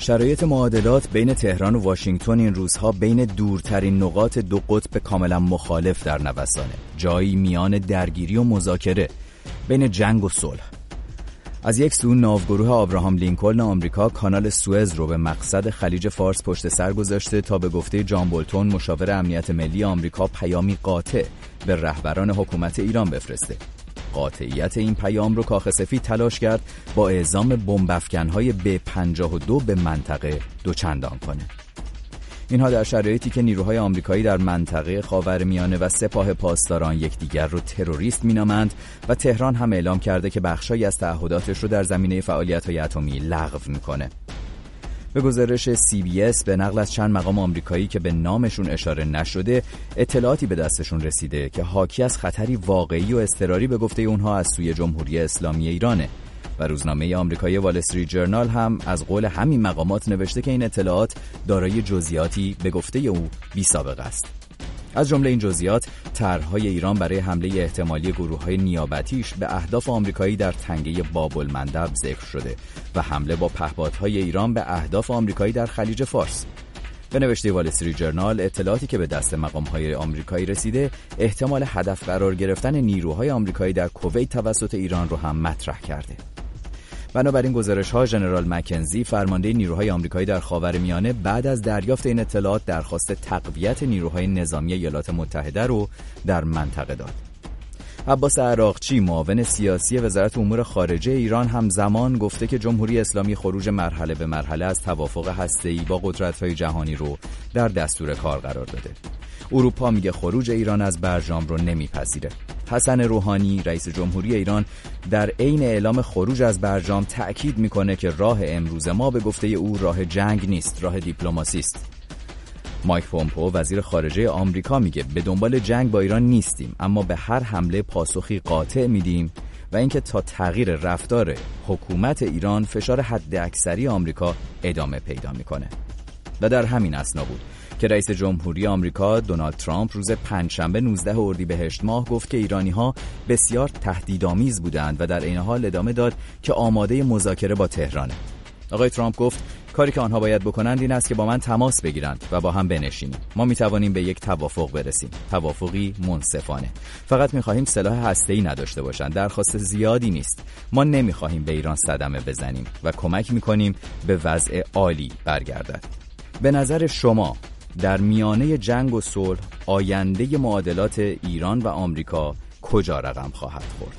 شرایط معادلات بین تهران و واشنگتن این روزها بین دورترین نقاط دو قطب کاملا مخالف در نوسانه جایی میان درگیری و مذاکره بین جنگ و صلح. از یک سو ناوگروه آبراهام لینکلن آمریکا کانال سوئز رو به مقصد خلیج فارس پشت سر گذاشته تا به گفته جان بولتون مشاور امنیت ملی آمریکا پیامی قاطع به رهبران حکومت ایران بفرسته. قاطعیت این پیام رو کاخ سفید تلاش کرد با اعزام بمبافکنهای ب 52 به منطقه دوچندان کنه اینها در شرایطی که نیروهای آمریکایی در منطقه خاورمیانه و سپاه پاسداران یکدیگر رو تروریست مینامند و تهران هم اعلام کرده که بخشایی از تعهداتش رو در زمینه فعالیت‌های اتمی لغو می‌کنه. به گزارش CBS به نقل از چند مقام آمریکایی که به نامشون اشاره نشده اطلاعاتی به دستشون رسیده که حاکی از خطری واقعی و اضطراری به گفته اونها از سوی جمهوری اسلامی ایرانه و روزنامه آمریکایی وال استریت جرنال هم از قول همین مقامات نوشته که این اطلاعات دارای جزئیاتی به گفته او بی سابقه است. از جمله این جزئیات طرحهای ایران برای حمله احتمالی گروه های نیابتیش به اهداف آمریکایی در تنگه باب المندب ذکر شده و حمله با پهپادهای ایران به اهداف آمریکایی در خلیج فارس. به نوشته وال جرنال اطلاعاتی که به دست مقام های آمریکایی رسیده احتمال هدف قرار گرفتن نیروهای آمریکایی در کویت توسط ایران رو هم مطرح کرده. بنابراین گزارش ها ژنرال مکنزی فرمانده نیروهای آمریکایی در خاورمیانه بعد از دریافت این اطلاعات درخواست تقویت نیروهای نظامی ایالات متحده رو در منطقه داد. عباس عراقچی معاون سیاسی وزارت امور خارجه ایران هم زمان گفته که جمهوری اسلامی خروج مرحله به مرحله از توافق هسته‌ای با قدرت‌های جهانی رو در دستور کار قرار داده. اروپا میگه خروج ایران از برجام رو نمیپذیره. حسن روحانی رئیس جمهوری ایران در عین اعلام خروج از برجام تأکید می‌کنه که راه امروز ما به گفته او راه جنگ نیست راه دیپلماسی است. مایک پومپو وزیر خارجه آمریکا میگه به دنبال جنگ با ایران نیستیم اما به هر حمله پاسخی قاطع میدیم و اینکه تا تغییر رفتار حکومت ایران فشار حد اکثری آمریکا ادامه پیدا می‌کنه. و در همین اسنا بود. که رئیس جمهوری آمریکا دونالد ترامپ روز پنجشنبه 19 اردیبهشت ماه گفت که ایرانی ها بسیار تهدیدآمیز بودند و در این حال ادامه داد که آماده مذاکره با تهرانه. آقای ترامپ گفت کاری که آنها باید بکنند این است که با من تماس بگیرند و با هم بنشینیم. ما می توانیم به یک توافق برسیم. توافقی منصفانه. فقط می خواهیم سلاح هسته‌ای نداشته باشند. درخواست زیادی نیست. ما نمی خواهیم به ایران صدمه بزنیم و کمک می کنیم به وضع عالی برگردد. به نظر شما در میانه جنگ و صلح آینده معادلات ایران و آمریکا کجا رقم خواهد خورد؟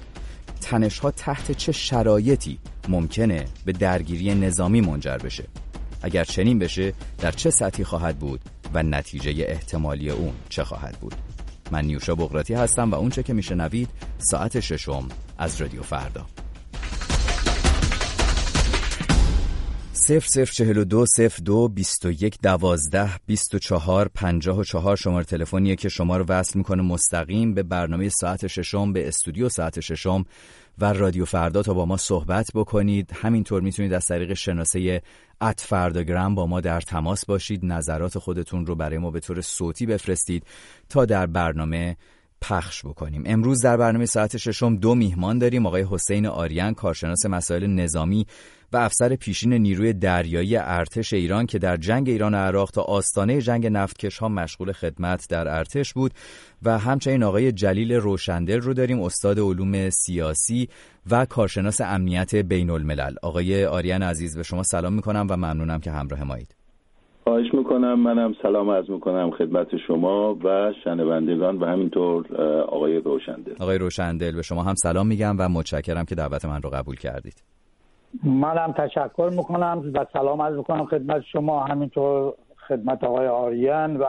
تنشها تحت چه شرایطی ممکنه به درگیری نظامی منجر بشه؟ اگر چنین بشه در چه سطحی خواهد بود و نتیجه احتمالی اون چه خواهد بود؟ من نیوشا بغراتی هستم و اونچه که میشنوید ساعت ششم از رادیو فردا. 00420221122454 شماره تلفنیه که شما رو وصل می‌کنه مستقیم به برنامه ساعت ششم به استودیو ساعت ششم و رادیو فردا تا با ما صحبت بکنید. همینطور می‌تونید از طریق شناسه ات فرداگرام با ما در تماس باشید. نظرات خودتون رو برای ما به طور صوتی بفرستید تا در برنامه پخش بکنیم. امروز در برنامه ساعت ششم دو میهمان داریم آقای حسین آریان کارشناس مسائل نظامی و افسر پیشین نیروی دریایی ارتش ایران که در جنگ ایران و عراق تا آستانه جنگ نفتکش ها مشغول خدمت در ارتش بود و همچنین آقای جلیل روشندل رو داریم استاد علوم سیاسی و کارشناس امنیت بین الملل آقای آریان عزیز به شما سلام می‌کنم و ممنونم که همراه مایید. خواهش می‌کنم. منم سلام عرض می‌کنم خدمت شما و شنوندگان و همینطور آقای روشندل. آقای روشندل به شما هم سلام میگم و متشکرم که دعوت من رو قبول کردید. منم تشکر می‌کنم و سلام عرض می‌کنم خدمت شما همینطور خدمت آقای آریان و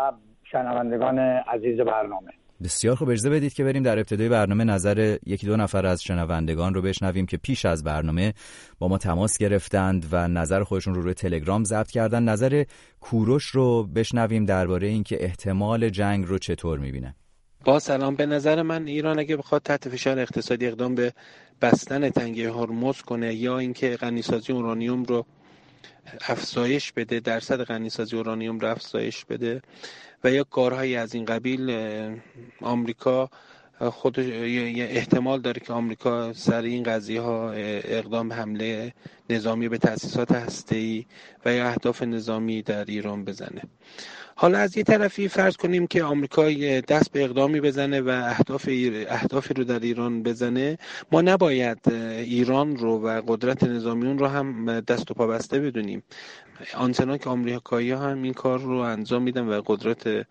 شنوندگان عزیز برنامه. بسیار خوب اجازه بدید که بریم در ابتدای برنامه نظر یکی دو نفر از شنوندگان رو بشنویم که پیش از برنامه با ما تماس گرفتند و نظر خودشون رو روی تلگرام ضبط کردن. نظر کوروش رو بشنویم درباره اینکه احتمال جنگ رو چطور می‌بینه. با سلام. به نظر من ایران اگه بخواد تحت فشار اقتصادی اقدام به بستن تنگه هرمز کنه یا اینکه غنیسازی اورانیوم رو افزایش بده درصد غنیسازی اورانیوم رو افزایش بده و یا کارهایی از این قبیل آمریکا خود احتمال داره که آمریکا سر این قضیه ها اقدام حمله نظامی به تاسیسات هسته‌ای و یا اهداف نظامی در ایران بزنه. حالا از یه طرفی فرض کنیم که آمریکا دست به اقدامی بزنه و اهداف اهدافی رو در ایران بزنه ما نباید ایران رو و قدرت نظامی اون رو هم دست و پا بسته بدونیم. آنچنان که آمریکایی ها هم این کار رو انجام میدن و قدرت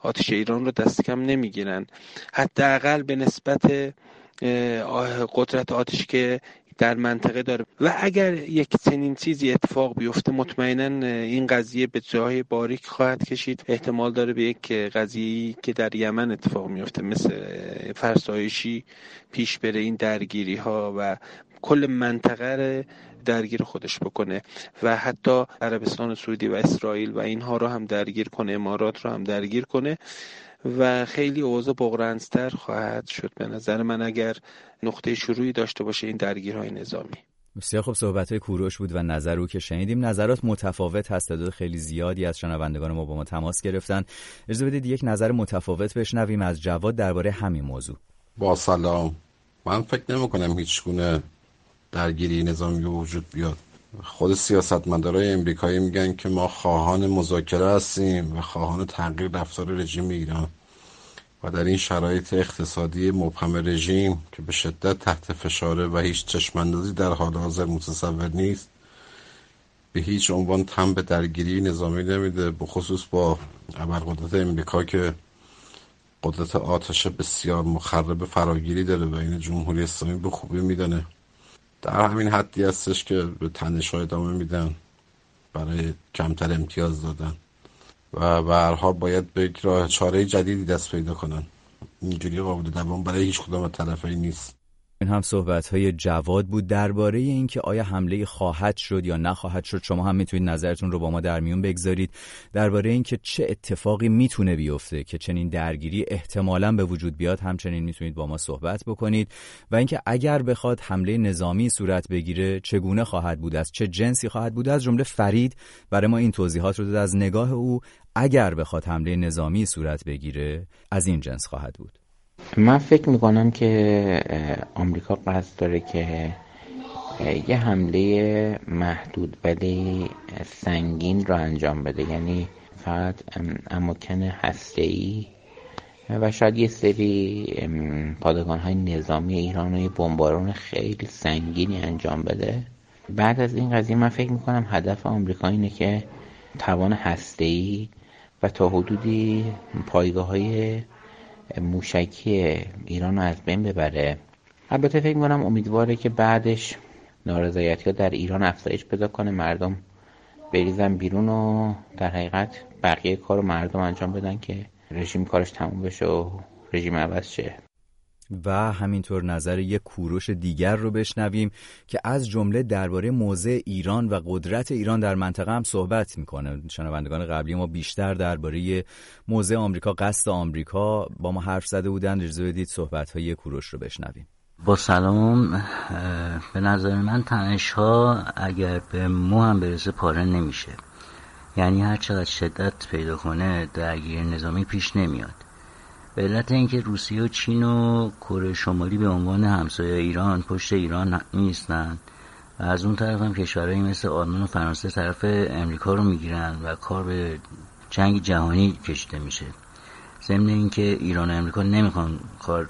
آتش ایران رو دست کم نمی‌گیرن. حداقل به نسبت قدرت آتش که در منطقه داره. و اگر یک چنین چیزی اتفاق بیفته مطمئنا این قضیه به جای باریک خواهد کشید. احتمال داره به یک قضیه که در یمن اتفاق میفته مثل فرسایشی پیش بره این درگیری ها و کل منطقه درگیر خودش بکنه و حتی عربستان سعودی و اسرائیل و اینها رو هم درگیر کنه امارات رو هم درگیر کنه. و خیلی اوضاع بغرنزتر خواهد شد. به نظر من اگر نقطه شروعی داشته باشه این درگیرهای نظامی. بسیار خوب صحبت های کوروش بود و نظر او که شنیدیم. نظرات متفاوت هست. تعداد خیلی زیادی از شنوندگان ما با ما تماس گرفتن. اجازه بدید یک نظر متفاوت بشنویم از جواد درباره همین موضوع. با سلام. من فکر نمی کنم هیچ گونه درگیری نظامی وجود بیاد. خود سیاستمدارای امریکایی میگن که ما خواهان مذاکره هستیم و خواهان تغییر رفتار رژیم ایران و در این شرایط اقتصادی مبهم رژیم که به شدت تحت فشاره و هیچ چشماندازی در حال حاضر متصور نیست به هیچ عنوان تم به درگیری نظامی نمیده بخصوص با ابرقدرت امریکا که قدرت آتش بسیار مخرب فراگیری داره و این جمهوری اسلامی به خوبی میدانه. در همین حدی هستش که به تنش های ادامه میدن برای کمتر امتیاز دادن. و برها باید به راه چاره جدیدی دست پیدا کنن. اینجوری قابل دوام برای هیچ کدام طرفی نیست. این هم صحبت های جواد بود درباره اینکه آیا حمله خواهد شد یا نخواهد شد. شما هم می‌تونید نظرتون رو با ما در میون بگذارید. درباره اینکه چه اتفاقی می‌تونه بیفته که چنین درگیری احتمالا به وجود بیاد همچنین می‌تونید با ما صحبت بکنید. و اینکه اگر بخواد حمله نظامی صورت بگیره چگونه خواهد بود؟ از چه جنسی خواهد بود؟ از جمله فرید. برای ما این توضیحات رو داد. از نگاه او اگر بخواد حمله نظامی صورت بگیره از این جنس خواهد بود. من فکر می‌کنم که آمریکا قصد داره که یه حمله محدود ولی سنگین رو انجام بده. یعنی فقط اماکن هسته ای و شاید یه سری پادگان های نظامی ایران و یه بمبارون خیلی سنگینی انجام بده. بعد از این قضیه من فکر می‌کنم هدف آمریکا اینه که توان هسته ای و تا حدودی پایگاه های موشکی ایران رو از بین ببره. البته فکر می‌کنم امیدواره که بعدش نارضایتی ها در ایران افزایش پیدا کنه مردم بریزن بیرون و در حقیقت بقیه کار مردم انجام بدن که رژیم کارش تموم بشه و رژیم عوض شه. و همینطور نظر یک کوروش دیگر رو بشنویم که از جمله درباره موضع ایران و قدرت ایران در منطقه هم صحبت می‌کنه. شنوندگان قبلی ما بیشتر درباره موضع آمریکا قصد آمریکا با ما حرف زده بودن. اجازه بدید صحبت های کوروش رو بشنویم. با سلام. به نظر من تنش ها اگر به مو هم برسه پاره نمیشه. یعنی هر چقدر شدت پیدا کنه درگیری نظامی پیش نمیاد. به علت اینکه روسیه و چین و کره شمالی به عنوان همسایه ایران پشت ایران نیستند. و از اون طرف هم کشورهایی مثل آلمان و فرانسه طرف امریکا رو می‌گیرن و کار به جنگ جهانی کشیده میشه. ضمن اینکه ایران و امریکا نمی‌خوان کار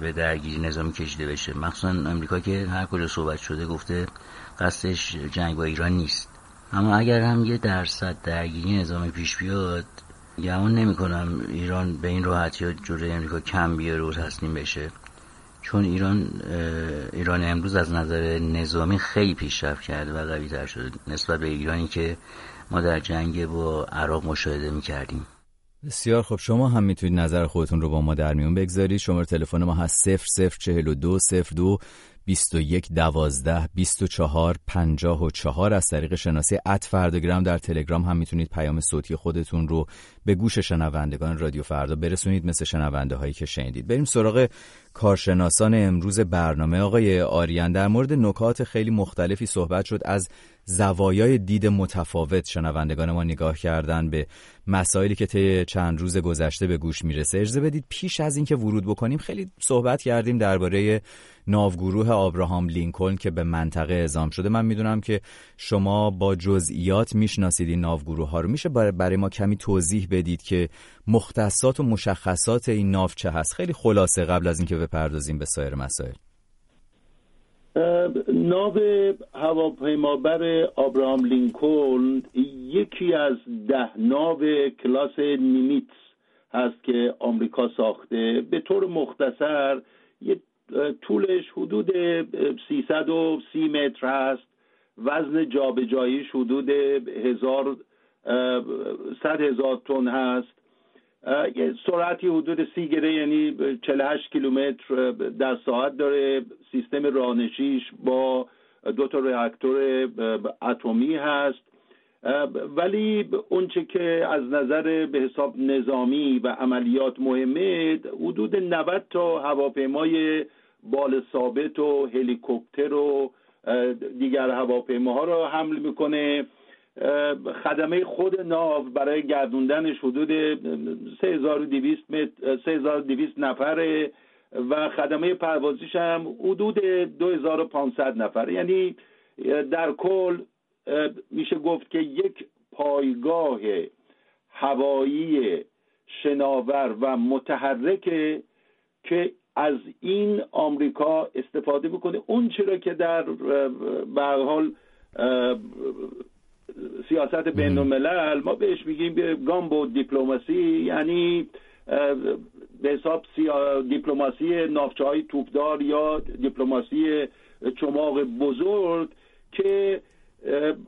به درگیری نظامی کشیده بشه. مخصوصا امریکا که هر کجا صحبت شده گفته قصدش جنگ با ایران نیست. اما اگر هم یه درصد درگیری نظامی پیش بیاد گمون نمی کنم ایران به این راحتی ها جلوی امریکا کم بیاره و تسلیم بشه. چون ایران ایران امروز از نظر نظامی خیلی پیشرفت کرده و قوی تر شده نسبت به ایرانی که ما در جنگ با عراق مشاهده می کردیم بسیار خب شما هم می‌تونید نظر خودتون رو با ما در میون بگذارید. شماره تلفن ما هست 0042 02 21 12 24 54 از طریق شناسی ات فرداگرام در تلگرام هم می‌تونید پیام صوتی خودتون رو به گوش شنوندگان رادیو فردا برسونید مثل شنونده هایی که شنیدید. بریم سراغ کارشناسان امروز برنامه آقای آریان در مورد نکات خیلی مختلفی صحبت شد از زوایای دید متفاوت. شنوندگان ما نگاه کردن به مسائلی که طی چند روز گذشته به گوش می‌رسه. اجازه بدید پیش از اینکه ورود بکنیم خیلی صحبت کردیم درباره ناوگروه آبراهام لینکلن که به منطقه اعزام شده. من می‌دونم که شما با جزئیات می‌شناسید این ناوگروه ها رو. میشه برای ما کمی توضیح بدید که مختصات و مشخصات این ناو چه هست؟ خیلی خلاصه قبل از اینکه بپردازیم به سایر مسائل. ناو هواپیمابر آبراهام لینکلن یکی از ده ناو کلاس نیمیتس هست که آمریکا ساخته. به طور مختصر یه طولش حدود 330 متر هست. وزن جابجاییش حدود هزار صد هزار تن هست. یه سرعتی حدود سی گره یعنی 48 کیلومتر در ساعت داره. سیستم رانشیش با دو تا reaktور اتمی هست. ولی اونچه که از نظر به حساب نظامی و عملیات مهمه حدود 90 تا هواپیمای بال ثابت و هلیکوپتر و دیگر هواپیماها رو حمل می‌کنه. خدمه خود ناو برای گردوندنش حدود 3200 متر 3200 نفره و خدمه پروازیش هم حدود 2500 نفر یعنی در کل میشه گفت که یک پایگاه هوایی شناور و متحرک که از این آمریکا استفاده می‌کنه. اون چرا که در به حال سیاست بین الملل ما بهش میگیم گامبو دیپلماسی یعنی به حساب دیپلماسی نافچه های توپدار یا دیپلماسی چماق بزرگ که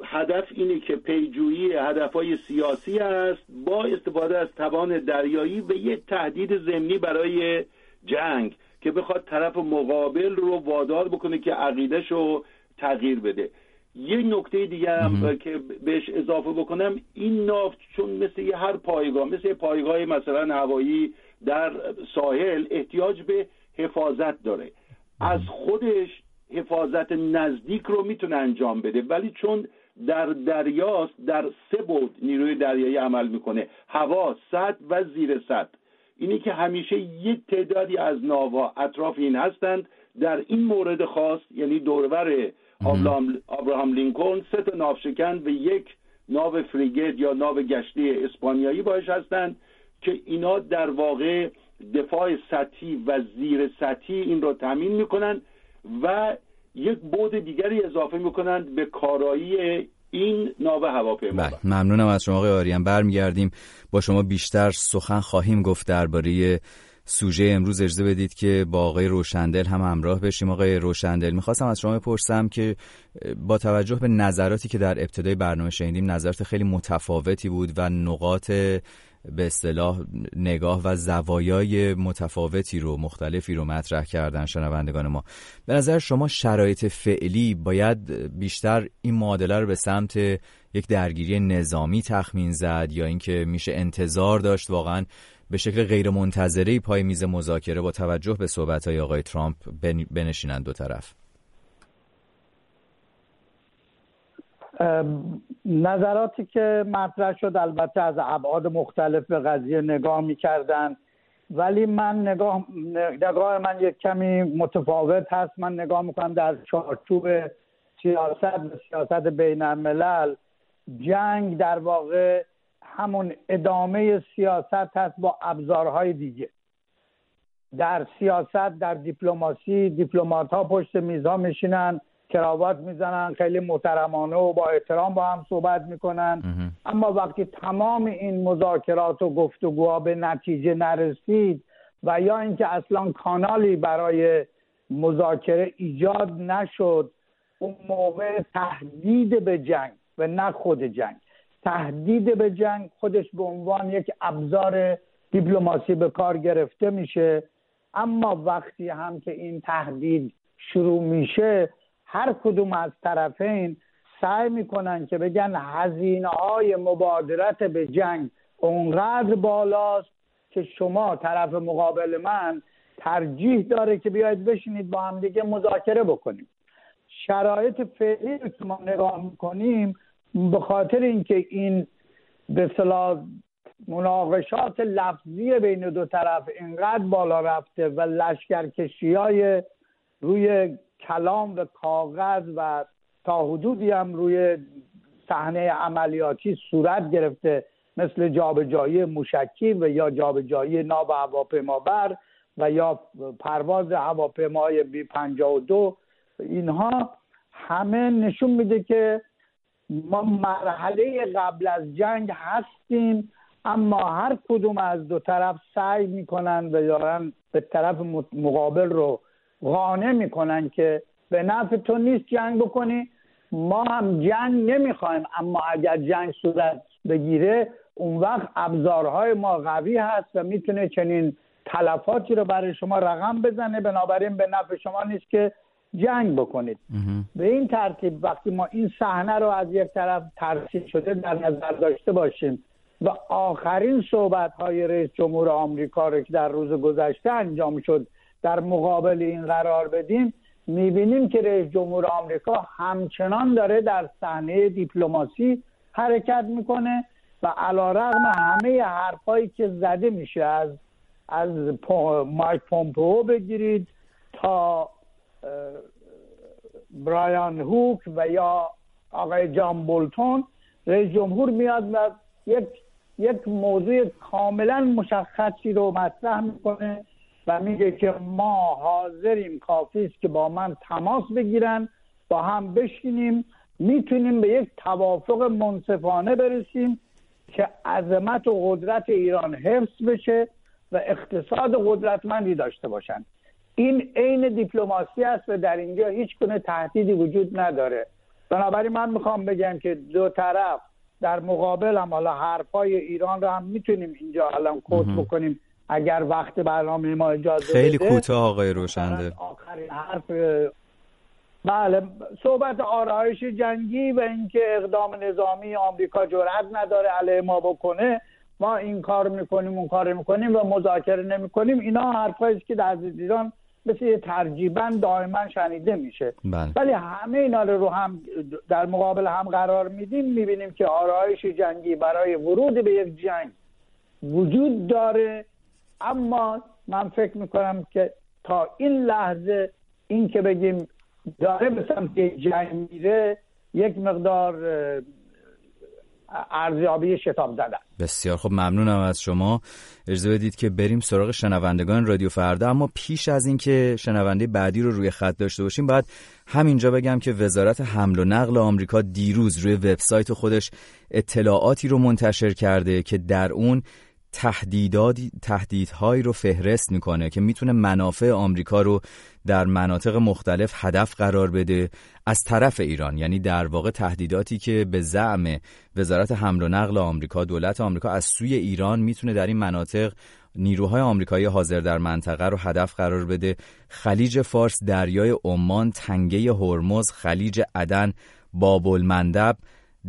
هدف اینه که پیجویی های سیاسی است با استفاده از توان دریایی و یک تهدید زمینی برای جنگ که بخواد طرف مقابل رو وادار بکنه که عقیدش رو تغییر بده. یه نکته دیگه هم که بهش اضافه بکنم این نافت چون مثل یه هر پایگاه مثل پایگاه مثلا هوایی در ساحل احتیاج به حفاظت داره. از خودش حفاظت نزدیک رو می‌تونه انجام بده. ولی چون در دریاست در سه بود نیروی دریایی عمل می‌کنه. هوا صد و زیر صد. اینی که همیشه یک تعدادی از ناوا اطراف این هستند در این مورد خاص یعنی دورور آبراهام لینکلن سه تا ناوشکن و یک ناو فریگت یا ناو گشتی اسپانیایی باش هستند که اینا در واقع دفاع سطحی و زیر سطحی این رو تامین می‌کنن و یک بود دیگری اضافه می‌کنند به کارایی این ناو هواپیما. بله ممنونم از شما آقای آریان. برمیگردیم. با شما بیشتر سخن خواهیم گفت درباره سوژه امروز اجازه بدید که با آقای روشندل هم همراه بشیم. آقای روشندل می‌خواستم از شما بپرسم که با توجه به نظراتی که در ابتدای برنامه شنیدیم نظرات خیلی متفاوتی بود و نقاط به اصطلاح نگاه و زوایای متفاوتی رو مختلفی رو مطرح کردن شنوندگان ما. به نظر شما شرایط فعلی باید بیشتر این معادله رو به سمت یک درگیری نظامی تخمین زد یا اینکه میشه انتظار داشت واقعا به شکل غیر منتظره پای میز مذاکره با توجه به صحبت های آقای ترامپ بنشینند دو طرف؟ نظراتی که مطرح شد البته از ابعاد مختلف به قضیه نگاه می‌کردن. ولی من نگاه نگاه من یک کمی متفاوت هست. من نگاه می‌کنم در چارچوب سیاست سیاست بین الملل جنگ در واقع همون ادامه سیاست هست با ابزارهای دیگه. در سیاست در دیپلماسی دیپلمات ها پشت میزها میشینن. کراوات می‌زنن خیلی محترمانه و با احترام با هم صحبت می‌کنن. اما وقتی تمام این مذاکرات و گفتگوها به نتیجه نرسید و یا اینکه اصلا کانالی برای مذاکره ایجاد نشد اون موقع تهدید به جنگ و نه خود جنگ. تهدید به جنگ خودش به عنوان یک ابزار دیپلماسی به کار گرفته میشه. اما وقتی هم که این تهدید شروع میشه هر کدوم از طرفین سعی می‌کنن که بگن هزینه های مبادرت به جنگ اونقدر بالاست که شما طرف مقابل من ترجیح داره که بیاید بشینید با هم دیگه مذاکره بکنیم. شرایط فعلی رو که ما نگاه می‌کنیم به خاطر اینکه این به صلاح مناقشات لفظی بین دو طرف اینقدر بالا رفته و لشکرکشی های روی کلام و کاغذ و تا حدودی هم روی صحنه عملیاتی صورت گرفته مثل جابجایی موشکی و یا جابجایی ناب هواپیمابر و یا پرواز هواپیمای بی 52 اینها همه نشون میده که ما مرحله قبل از جنگ هستیم اما هر کدوم از دو طرف سعی می‌کنن و دارن به طرف مقابل رو قانع می‌کنن که به نفع تو نیست جنگ بکنی. ما هم جنگ نمی‌خوایم اما اگر جنگ صورت بگیره اون وقت ابزارهای ما قوی هست و می‌تونه چنین تلفاتی رو برای شما رقم بزنه. بنابراین به نفع شما نیست که جنگ بکنید. به این ترتیب وقتی ما این صحنه رو از یک طرف ترسیم شده در نظر داشته باشیم و آخرین صحبت های رئیس جمهور آمریکا رو که در روز گذشته انجام شد در مقابل این قرار بدیم می‌بینیم که رئیس جمهور آمریکا همچنان داره در صحنه دیپلماسی حرکت می‌کنه و علا رغم همه حرفایی که زده میشه از از مایک پومپو بگیرید تا برایان هوک و یا آقای جان بولتون رئیس جمهور میاد و یک یک موضوع کاملا مشخصی رو مطرح می‌کنه. و میگه که ما حاضریم کافی است که با من تماس بگیرن با هم بشینیم می‌تونیم به یک توافق منصفانه برسیم که عظمت و قدرت ایران حفظ بشه و اقتصاد قدرتمندی داشته باشن. این عین دیپلماسی است و در اینجا هیچ گونه تهدیدی وجود نداره. بنابراین من می‌خوام بگم که دو طرف در مقابل هم حالا حرفای ایران رو هم می‌تونیم اینجا الان کوت بکنیم. اگر وقت برنامه ما اجازه خیلی کوتاه آقای روشنده. آخرین حرف بله صحبت آرایش جنگی و اینکه اقدام نظامی آمریکا جرأت نداره علیه ما بکنه ما این کار می‌کنیم اون کار می‌کنیم و مذاکره نمی‌کنیم. اینا حرفایی که در ایران مثل ترجیبا دائما شنیده میشه. بله. ولی همه اینا رو هم در مقابل هم قرار میدیم. می‌بینیم که آرایش جنگی برای ورود به یک جنگ وجود داره. اما من فکر می‌کنم که تا این لحظه این که بگیم داره به سمت جنگ میره یک مقدار ارزیابی شتاب زدن. بسیار خب ممنونم از شما. اجازه بدید که بریم سراغ شنوندگان رادیو فردا. اما پیش از اینکه شنونده بعدی رو روی خط داشته باشیم باید همینجا بگم که وزارت حمل و نقل آمریکا دیروز روی وبسایت خودش اطلاعاتی رو منتشر کرده که در اون تهدیدادی تهدیدهایی رو فهرست می‌کنه که می‌تونه منافع آمریکا رو در مناطق مختلف هدف قرار بده از طرف ایران. یعنی در واقع تهدیداتی که به زعم وزارت حمل و نقل آمریکا دولت آمریکا از سوی ایران می‌تونه در این مناطق نیروهای آمریکایی حاضر در منطقه رو هدف قرار بده. خلیج فارس دریای عمان تنگه هرمز خلیج عدن باب المندب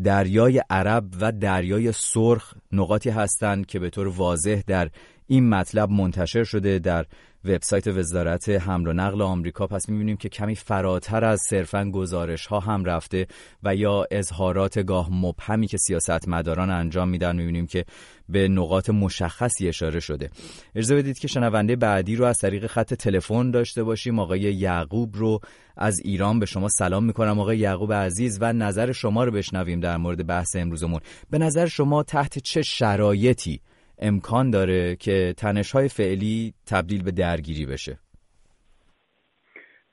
دریای عرب و دریای سرخ نقاطی هستند که به طور واضح در این مطلب منتشر شده در وبسایت وزارت حمل و نقل آمریکا پس می‌بینیم که کمی فراتر از صرفا گزارش ها هم رفته و یا اظهارات گاه مبهمی که سیاستمداران انجام میدن می‌بینیم که به نقاط مشخصی اشاره شده. اجازه بدید که شنونده بعدی رو از طریق خط تلفن داشته باشیم. آقای یعقوب رو از ایران به شما سلام می‌کنم. آقای یعقوب عزیز و نظر شما رو بشنویم در مورد بحث امروزمون. به نظر شما تحت چه شرایطی امکان داره که تنش های فعلی تبدیل به درگیری بشه.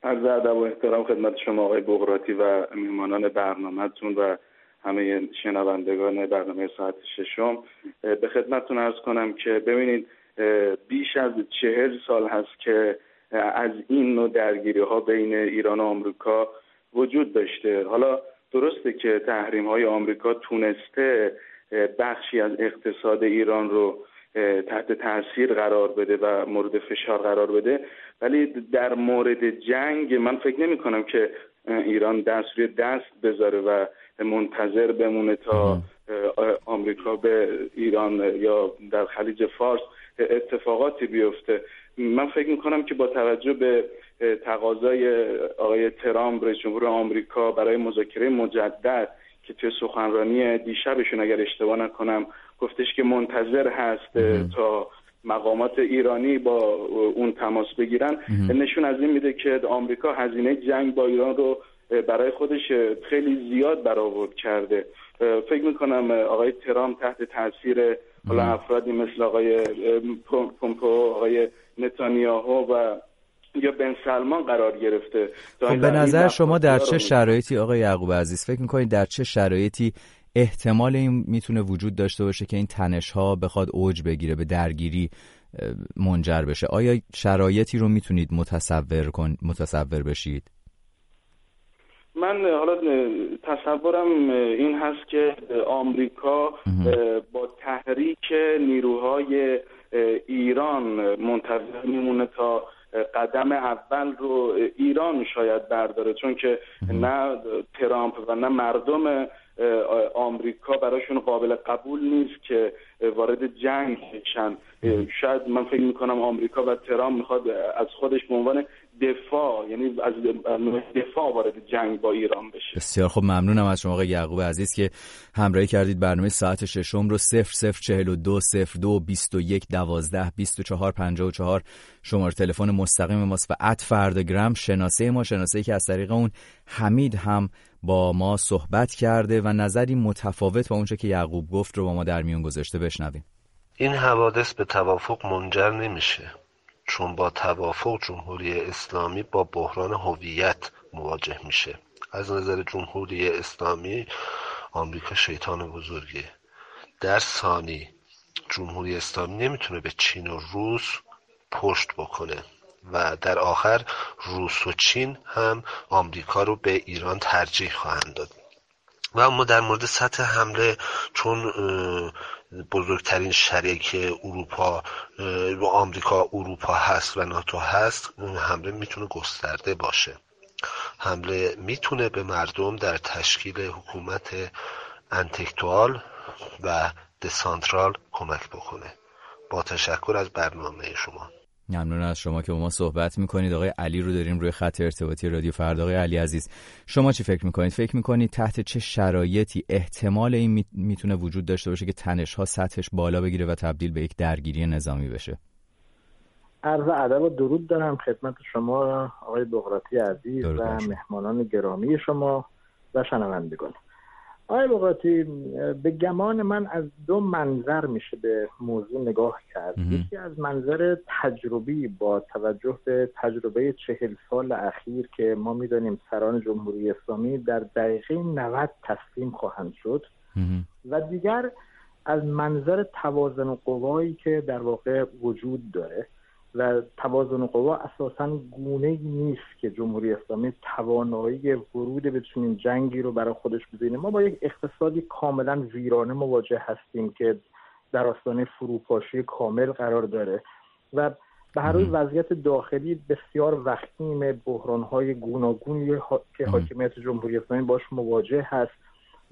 عرض ادب و احترام خدمت شما آقای بغراتی و میهمانان برنامهتون و همه شنوندگان برنامه ساعت ششم. به خدمتتون ارز کنم که ببینید بیش از چهل سال هست که از این نوع درگیری ها بین ایران و آمریکا وجود داشته. حالا درسته که تحریم های آمریکا تونسته بخشی از اقتصاد ایران رو تحت تاثیر قرار بده و مورد فشار قرار بده. ولی در مورد جنگ من فکر نمی کنم که ایران دست روی دست بذاره و منتظر بمونه تا آمریکا به ایران یا در خلیج فارس اتفاقاتی بیفته. من فکر می‌کنم که با توجه به تقاضای آقای ترامپ رئیس جمهور آمریکا برای مذاکره مجدد که توی سخنرانی دیشبشون اگر اشتباه نکنم گفتش که منتظر هست تا مقامات ایرانی با اون تماس بگیرن. نشون از این میده که آمریکا هزینه جنگ با ایران رو برای خودش خیلی زیاد برآورد کرده. فکر می‌کنم آقای ترامپ تحت تاثیر حالا افرادی مثل آقای پومپو آقای نتانیاهو و یا بن سلمان قرار گرفته. خب به نظر شما در چه شرایطی آقای یعقوب عزیز فکر می‌کنید در چه شرایطی احتمال این می‌تونه وجود داشته باشه که این تنش ها بخواد اوج بگیره به درگیری منجر بشه؟ آیا شرایطی رو می‌تونید متصور کن متصور بشید؟ من حالا تصورم این هست که آمریکا با تحریک نیروهای ایران منتظر میمونه تا قدم اول رو ایران شاید برداره چون که نه ترامپ و نه مردم آمریکا براشون قابل قبول نیست که وارد جنگ بشن. شاید من فکر می‌کنم آمریکا و ترامپ می‌خواد از خودش به عنوان دفاع یعنی از دفاع وارد جنگ با ایران بشه. بسیار خب ممنونم از شما آقای یعقوب عزیز که همراهی کردید برنامه ساعت ششم رو 0042 02 21 12 24 54 شماره تلفن مستقیم ماست و ات فردگرام شناسه ما شناسه که از طریق اون حمید هم با ما صحبت کرده و نظری متفاوت با اونچه که یعقوب گفت رو با ما در میون گذاشته بشنویم. این حوادث به توافق منجر نمیشه. چون با توافق جمهوری اسلامی با بحران هویت مواجه میشه. از نظر جمهوری اسلامی آمریکا شیطان بزرگه. در ثانی جمهوری اسلامی نمی‌تونه به چین و روس پشت بکنه و در آخر روس و چین هم آمریکا رو به ایران ترجیح خواهند داد. و اما در مورد سطح حمله چون بزرگترین شریک اروپا و آمریکا اروپا هست و ناتو هست اون حمله می‌تونه گسترده باشه. حمله می‌تونه به مردم در تشکیل حکومت انتکتوال و دسانترال کمک بکنه. با تشکر از برنامه شما. ممنون از شما که با ما صحبت می‌کنید. آقای علی رو داریم روی خط ارتباطی رادیو فردا. آقای علی عزیز شما چی فکر می‌کنید؟ فکر می‌کنید تحت چه شرایطی احتمال این می‌تونه وجود داشته باشه که تنش ها سطحش بالا بگیره و تبدیل به یک درگیری نظامی بشه؟ عرض ادب و درود دارم خدمت شما آقای بغراتی عزیز و مهمانان گرامی شما و شنوندگان. آقای بقاتی به گمان من از دو منظر میشه به موضوع نگاه کرد. یکی از منظر تجربی با توجه به تجربه چهل سال اخیر که ما می‌دانیم سران جمهوری اسلامی در دقیقه 90 تسلیم خواهند شد. و دیگر از منظر توازن قوایی که در واقع وجود داره. و توازن قوا اساسا گونه ای نیست که جمهوری اسلامی توانایی ورود به چنین جنگی رو برای خودش ببینه. ما با یک اقتصادی کاملا ویرانه مواجه هستیم که در آستانه فروپاشی کامل قرار داره و به هر روز وضعیت داخلی بسیار وخیم بحرانهای گوناگونی که حاکمیت جمهوری اسلامی باش مواجه هست.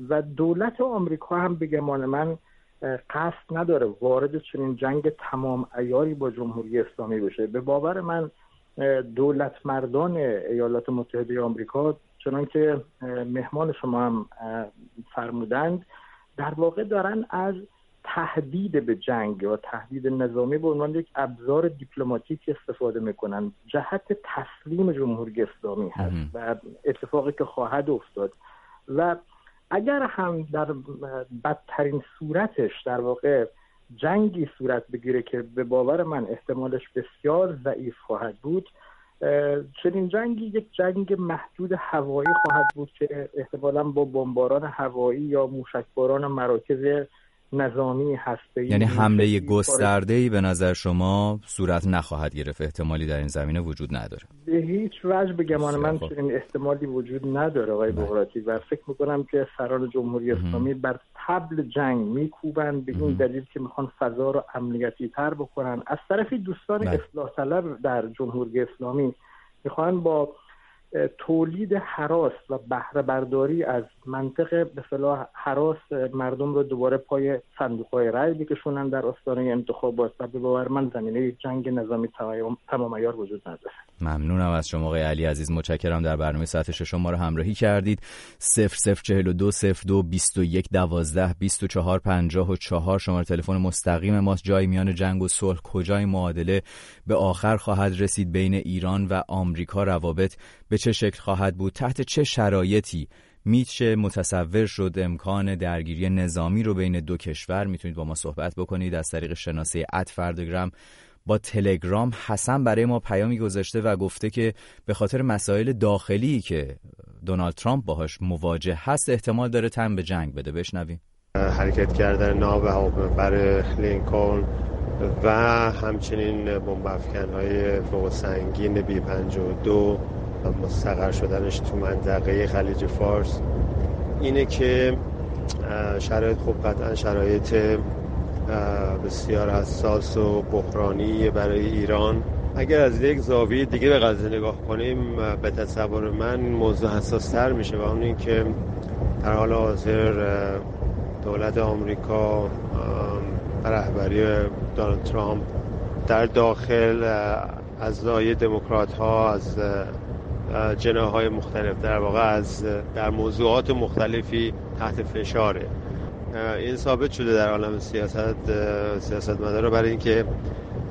و دولت آمریکا هم به گمان من قصد نداره وارد چنین جنگ تمام ایاری با جمهوری اسلامی بشه. به باور من دولت مردان ایالات متحده آمریکا چنان که مهمان شما هم فرمودند در واقع دارن از تهدید به جنگ یا تهدید نظامی به عنوان یک ابزار دیپلماتیک استفاده می‌کنن. جهت تسلیم جمهوری اسلامی هست و اتفاقی که خواهد افتاد. و اگر هم در بدترین صورتش در واقع جنگی صورت بگیره که به باور من احتمالش بسیار ضعیف خواهد بود چنین جنگی یک جنگ محدود هوایی خواهد بود که احتمالا با بمباران هوایی یا موشکباران مراکز نظامی هسته یعنی حمله گسترده ای به نظر شما صورت نخواهد گرفت. احتمالی در این زمینه وجود نداره. به هیچ وجه به گمان من چنین احتمالی وجود نداره آقای. بغراتی و فکر می‌کنم که سران جمهوری اسلامی بر تبل جنگ میکوبند به این دلیل که می‌خوان فضا رو امنیتی تر بکنن. از طرفی دوستان بله. اصلاح طلب در جمهوری اسلامی می‌خوان با تولید حراس و بهره برداری از منطق به صلاح حراس مردم رو دوباره پای صندوق های رای بکشونن در آستانه انتخابات و به باور من زمینه جنگ نظامی تمام ایار وجود نداره. ممنونم از شما آقای علی عزیز. متشکرم در برنامه ساعت شما ما رو همراهی کردید. 0042 02 21 12 24 54 شماره تلفن مستقیم ماست. جای میان جنگ و صلح کجای معادله به آخر خواهد رسید؟ بین ایران و آمریکا روابط به چه شکل خواهد بود؟ تحت چه شرایطی میشه متصور شد امکان درگیری نظامی رو بین دو کشور. می‌تونید با ما صحبت بکنید. از طریق شناسه ات فردگرام با تلگرام. حسن برای ما پیامی گذاشته و گفته که به خاطر مسائل داخلی که دونالد ترامپ باهاش مواجه هست احتمال داره تن به جنگ بده. بشنویم. حرکت کردن ناو بر لینکلن و همچنین بمب های فوق سنگین بی 52 مستقر شدنش تو منطقه خلیج فارس اینه که شرایط خوب قطعا شرایط بسیار حساس و بحرانی برای ایران. اگر از یک زاویه دیگه به نگاه کنیم به تصور من موضوع حساس تر میشه و اون اینکه در حال حاضر دولت آمریکا رهبری دونالد ترامپ در داخل اعضای دموکرات ها از جناهای مختلف در واقع از در موضوعات مختلفی تحت فشاره. این ثابت شده در عالم سیاست سیاست برای اینکه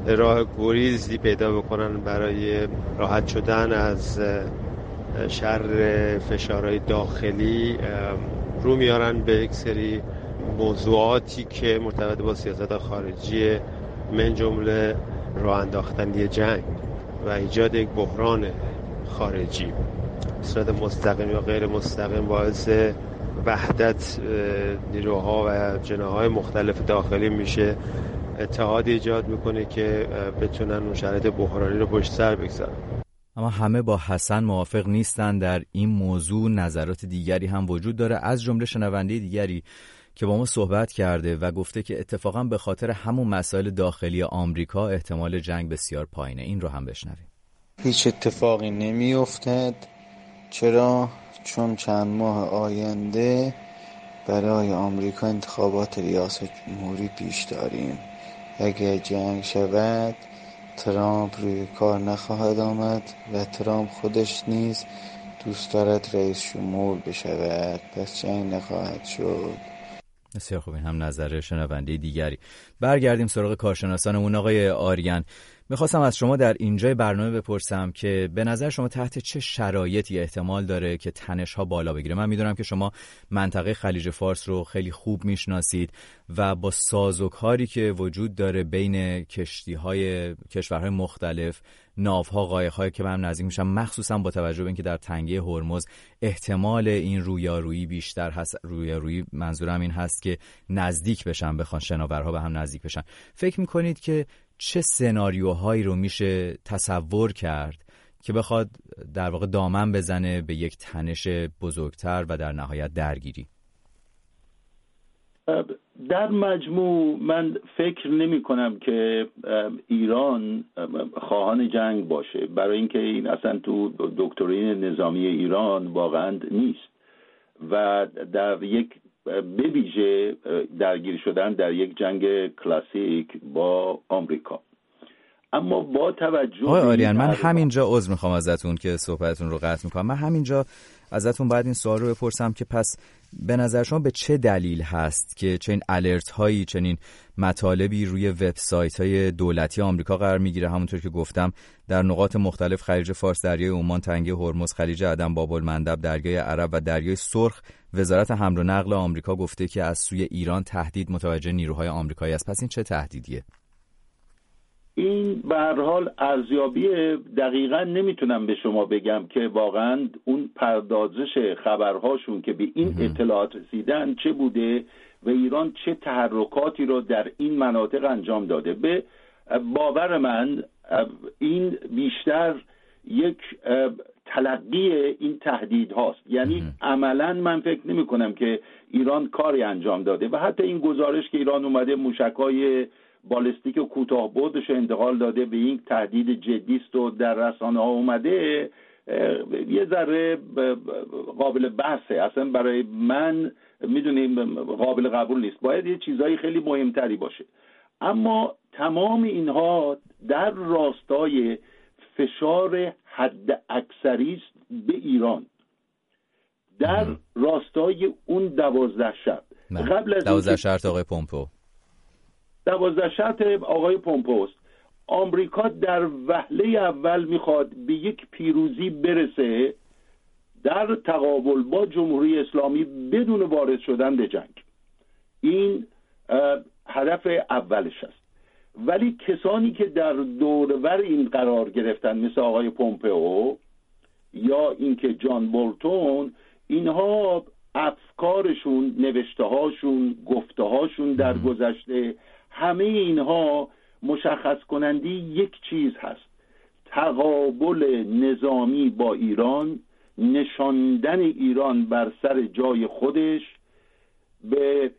راه گریزی پیدا بکنن برای راحت شدن از شر فشارهای داخلی رو میارن به یک سری موضوعاتی که مرتبط با سیاست خارجی من جمله راه انداختن جنگ و ایجاد یک بحران خارجی. صورت مستقیم یا غیر مستقیم باعث وحدت نیروها و جناهای مختلف داخلی میشه. اتحاد ایجاد می‌کنه که بتونن اون شرایط بحرانی رو پشت سر بگذارن. اما همه با حسن موافق نیستن. در این موضوع نظرات دیگری هم وجود داره از جمله شنونده دیگری که با ما صحبت کرده و گفته که اتفاقا به خاطر همون مسائل داخلی آمریکا احتمال جنگ بسیار پایینه. این رو هم بشنویم. هیچ اتفاقی نمیافتد. چرا؟ چون چند ماه آینده برای آمریکا انتخابات ریاست جمهوری پیش داریم. اگر جنگ شود ترامپ روی کار نخواهد آمد و ترامپ خودش نیز دوست دارد رئیس جمهور بشود. پس جنگ نخواهد شد. بسیار خوب این هم نظر شنونده دیگری. برگردیم سراغ کارشناسانمون. آقای آریان می‌خواستم از شما در اینجای برنامه بپرسم که به نظر شما تحت چه شرایطی احتمال داره که تنش ها بالا بگیره؟ من می‌دونم که شما منطقه خلیج فارس رو خیلی خوب می‌شناسید و با سازوکاری که وجود داره بین کشتی های کشورهای مختلف ناوها قایق‌هایی که به هم نزدیک میشن مخصوصا با توجه به اینکه در تنگه هرمز احتمال این رویارویی بیشتر هست. رویارویی منظورم این هست که نزدیک بشن بخوان شناورها به هم نزدیک بشن. فکر می‌کنید که چه سناریوهایی رو میشه تصور کرد که بخواد در واقع دامن بزنه به یک تنش بزرگتر و در نهایت درگیری؟ در مجموع من فکر نمی کنم که ایران خواهان جنگ باشه. برای اینکه این اصلا تو دکترین نظامی ایران واقعا نیست. و در یک بویژه درگیر شدن در یک جنگ کلاسیک با آمریکا. اما با توجه آقای آریان من همینجا عذر می‌خوام ازتون که صحبتتون رو قطع می‌کنم. من همینجا ازتون باید این سوال رو بپرسم که پس به نظر شما به چه دلیل هست که چنین الرت هایی چنین مطالبی روی وبسایت های دولتی آمریکا قرار می‌گیره؟ همونطور که گفتم در نقاط مختلف خلیج فارس دریای عمان تنگه هرمز خلیج عدن باب المندب دریای عرب و دریای سرخ وزارت حمل و نقل آمریکا گفته که از سوی ایران تهدید متوجه نیروهای آمریکایی است. پس این چه تهدیدیه؟ این به هر حال ارزیابی دقیقا نمی‌تونم به شما بگم که واقعا اون پردازش خبرهاشون که به این اطلاعات رسیدن چه بوده و ایران چه تحرکاتی رو در این مناطق انجام داده. به باور من این بیشتر یک تلقی این تهدید هاست. یعنی عملا من فکر نمی کنم که ایران کاری انجام داده و حتی این گزارش که ایران اومده موشکای بالستیک کوتاه بودش انتقال داده به این تهدید جدی است و در رسانه ها اومده یه ذره قابل بحثه. اصلا برای من می‌دونیم قابل قبول نیست. باید یه چیزایی خیلی مهمتری باشه. اما تمام اینها در راستای فشار حد اکثری است به ایران. در راستای اون دوازده شب. قبل از دوازده شرط آقای پومپو. دوازده شرط آقای پومپوست. آمریکا در وهله اول می‌خواد به یک پیروزی برسه در تقابل با جمهوری اسلامی بدون وارد شدن به جنگ. این هدف اولش است. ولی کسانی که در دورور این قرار گرفتن مثل آقای پومپئو یا اینکه جان بولتون اینها افکارشون نوشته هاشون گفته هاشون در گذشته همه اینها مشخص کنندی یک چیز هست. تقابل نظامی با ایران نشاندن ایران بر سر جای خودش به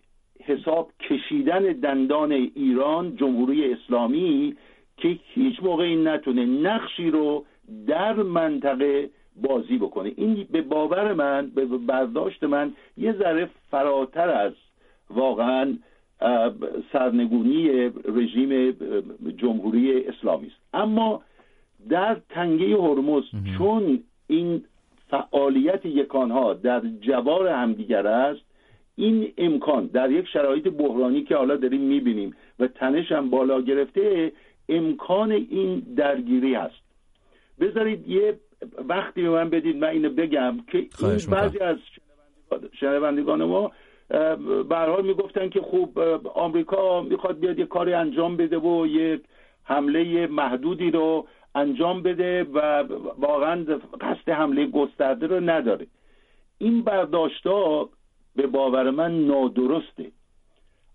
حساب کشیدن دندان ایران جمهوری اسلامی که هیچ موقعی نتونه نقشی رو در منطقه بازی بکنه. این به باور من به برداشت من یه ذره فراتر از واقعا سرنگونی رژیم جمهوری اسلامی است. اما در تنگه هرمز چون این فعالیت یکانها در جوار همدیگر است این امکان در یک شرایط بحرانی که حالا داریم می‌بینیم و تنش هم بالا گرفته امکان این درگیری هست. بذارید یه وقتی به من بدید من اینو بگم که این بعضی از شنوندگان ما به حال می‌گفتن که خوب آمریکا می‌خواد بیاد یه کاری انجام بده و یک حمله محدودی رو انجام بده و واقعا قصد حمله گسترده رو نداره. این برداشتا به باور من نادرسته.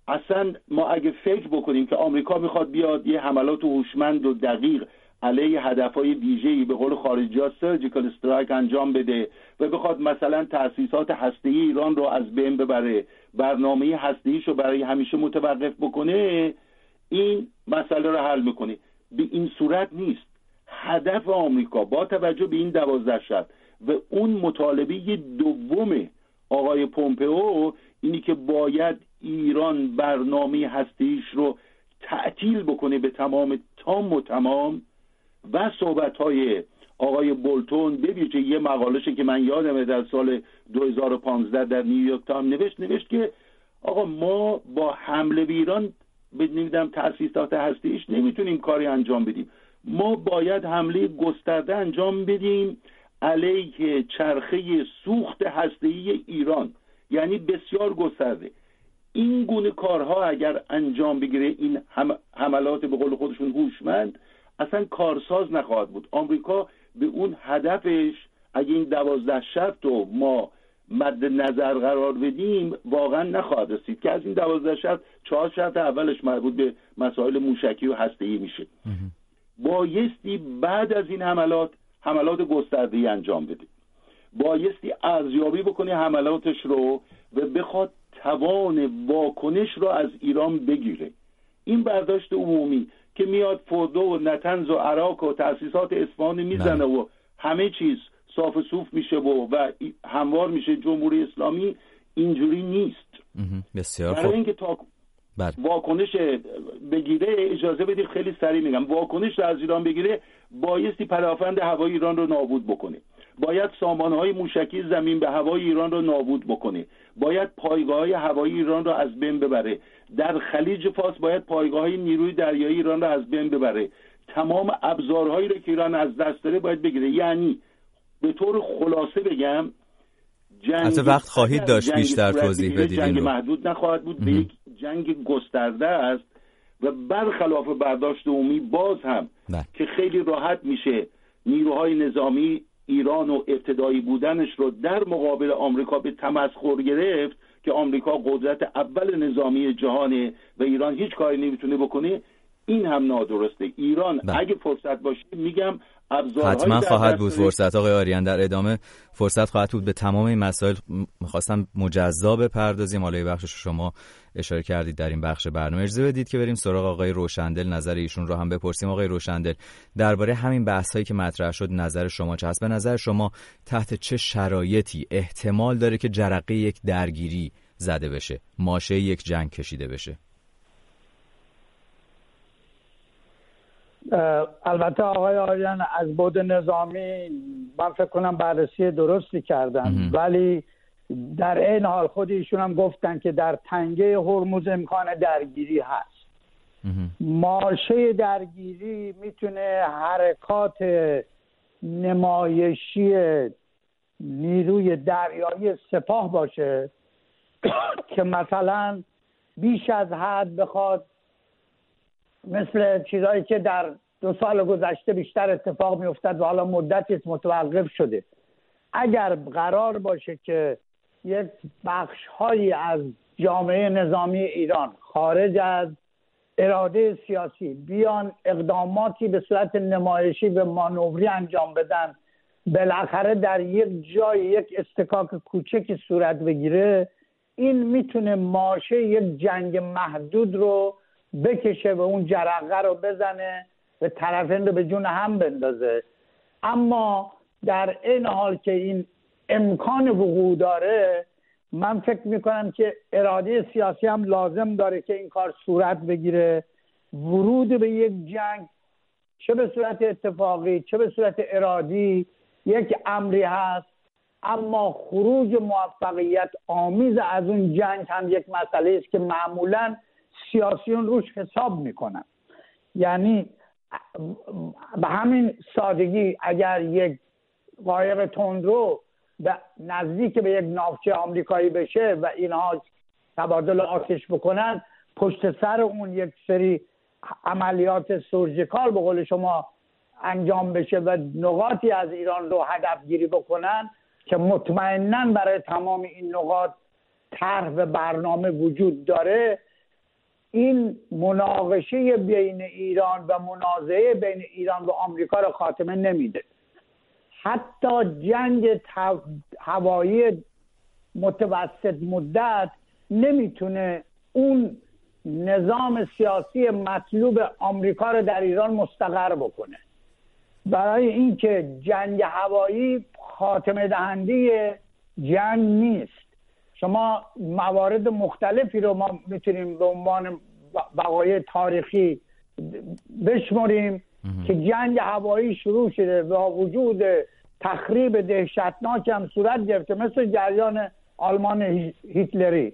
اصلا ما اگه فکر بکنیم که آمریکا می‌خواد بیاد یه حملات هوشمند و دقیق علیه هدفهای ویژه‌ای به قول خارجی ها سرجیکال استرایک انجام بده و بخواد مثلا تأسیسات هسته‌ای ایران رو از بین ببره برنامه هسته‌ایش رو برای همیشه متوقف بکنه این مسئله رو حل می‌کنه. به این صورت نیست. هدف آمریکا با توجه به این دوازده شب و اون مطالبه دوم آقای پومپئو اینی که باید ایران برنامه هستیش رو تعطیل بکنه به تمام تام و تمام و صحبت های آقای بولتون ببینید یه مقالشه که من یادمه در سال 2015 در نیویورک تایم نوشت نوشت که آقا ما با حمله به ایران نمی‌دونم تاسیسات هستیش نمی‌تونیم کاری انجام بدیم. ما باید حمله گسترده انجام بدیم علیه چرخه سوخت هسته‌ای ایران یعنی بسیار گسترده. این گونه کارها اگر انجام بگیره این حملات به قول خودشون هوشمند اصلا کارساز نخواهد بود. آمریکا به اون هدفش اگه این دوازده شرط رو ما مد نظر قرار بدیم واقعا نخواهد رسید که از این دوازده شرط چهار شرط اولش مربوط به مسائل موشکی و هسته‌ای میشه. بایستی بعد از این حملات حملات گسترده انجام بده. بایستی ارزیابی بکنه حملاتش رو و بخواد توان واکنش رو از ایران بگیره. این برداشت عمومی که میاد فردو و نتنز و عراق و تاسیسات اصفهان می‌زنه و همه چیز صاف صوف میشه و, و هموار میشه جمهوری اسلامی اینجوری نیست. بسیار برای اینکه تا بله. واکنش بگیره اجازه بدید خیلی سریع میگم. واکنش از ایران بگیره بایستی پدافند هوای ایران رو نابود بکنه. باید سامانه موشکی زمین به هوای ایران رو نابود بکنه. باید پایگاه های هوایی ایران رو از بین ببره. در خلیج فارس باید پایگاه های نیروی دریایی ایران رو از بین ببره. تمام ابزارهایی رو که ایران از دست داره باید بگیره. یعنی به طور خلاصه بگم جنگ وقت خواهید داشت بیشتر توضیح بدید جنگ محدود نخواهد بود به یک جنگ گسترده است و برخلاف برداشت عمومی باز هم نه. که خیلی راحت میشه نیروهای نظامی ایران و ابتدایی بودنش رو در مقابل آمریکا به تمسخر گرفت که آمریکا قدرت اول نظامی جهانه و ایران هیچ کاری نمی‌تونه بکنه این هم نادرسته. ایران بله. اگه فرصت باشه میگم حتما خواهد بود. فرصت آقای آریان در ادامه. فرصت خواهد بود به تمام این مسائل. می‌خواستم مجزا بپردازیم. حالا بخشش شما اشاره کردید در این بخش برنامه. اجازه بدید که بریم سراغ آقای روشندل. نظر ایشون رو هم بپرسیم. آقای روشندل درباره همین بحث هایی که مطرح شد نظر شما چه هست به نظر شما تحت چه شرایطی احتمال داره که جرقه یک درگیری زده بشه. ماشه یک جنگ کشیده بشه. البته آقای آریان از بود نظامی من فکر کنم بررسی درستی کردن. ولی در این حال خود ایشون هم گفتن که در تنگه هرمز امکان درگیری هست. ماشه درگیری می‌تونه حرکات نمایشی نیروی دریایی سپاه باشه. که مثلا بیش از حد بخواد مثل چیزهایی که در دو سال گذشته بیشتر اتفاق میافتد و حالا مدتی متوقف شده. اگر قرار باشه که یک بخش هایی از جامعه نظامی ایران خارج از اراده سیاسی بیان اقداماتی به صورت نمایشی به مانوری انجام بدن بالاخره در یک جای یک استکاک کوچکی صورت بگیره این می‌تونه ماشه یک جنگ محدود رو بکشه و اون جرقه رو بزنه و طرفین رو به جون هم بندازه. اما در این حال که این امکان وقوع داره من فکر می‌کنم که اراده سیاسی هم لازم داره که این کار صورت بگیره. ورود به یک جنگ چه به صورت اتفاقی چه به صورت ارادی یک امری هست اما خروج موفقیت آمیز از اون جنگ هم یک مسئله است که معمولا سیاسیون روش حساب می‌کنن. یعنی به همین سادگی اگر یک قایق تندرو به نزدیک به یک ناوچه آمریکایی بشه و اینها تبادل آتش بکنن پشت سر اون یک سری عملیات سورژیکال به قول شما انجام بشه و نقاطی از ایران رو هدف گیری بکنن که مطمئنا برای تمام این نقاط طرح و برنامه وجود داره این مناقشه بین ایران و منازعه بین ایران و آمریکا را خاتمه نمیده. حتی جنگ هوایی متوسط مدت نمی‌تونه اون نظام سیاسی مطلوب آمریکا رو در ایران مستقر بکنه. برای اینکه جنگ هوایی خاتمه دهنده جنگ نیست. شما موارد مختلفی رو ما می‌تونیم به عنوان وقایع تاریخی بشمریم که جنگ هوایی شروع شده و وجود تخریب دهشتناک هم صورت گرفته مثل جریان آلمان هیتلری.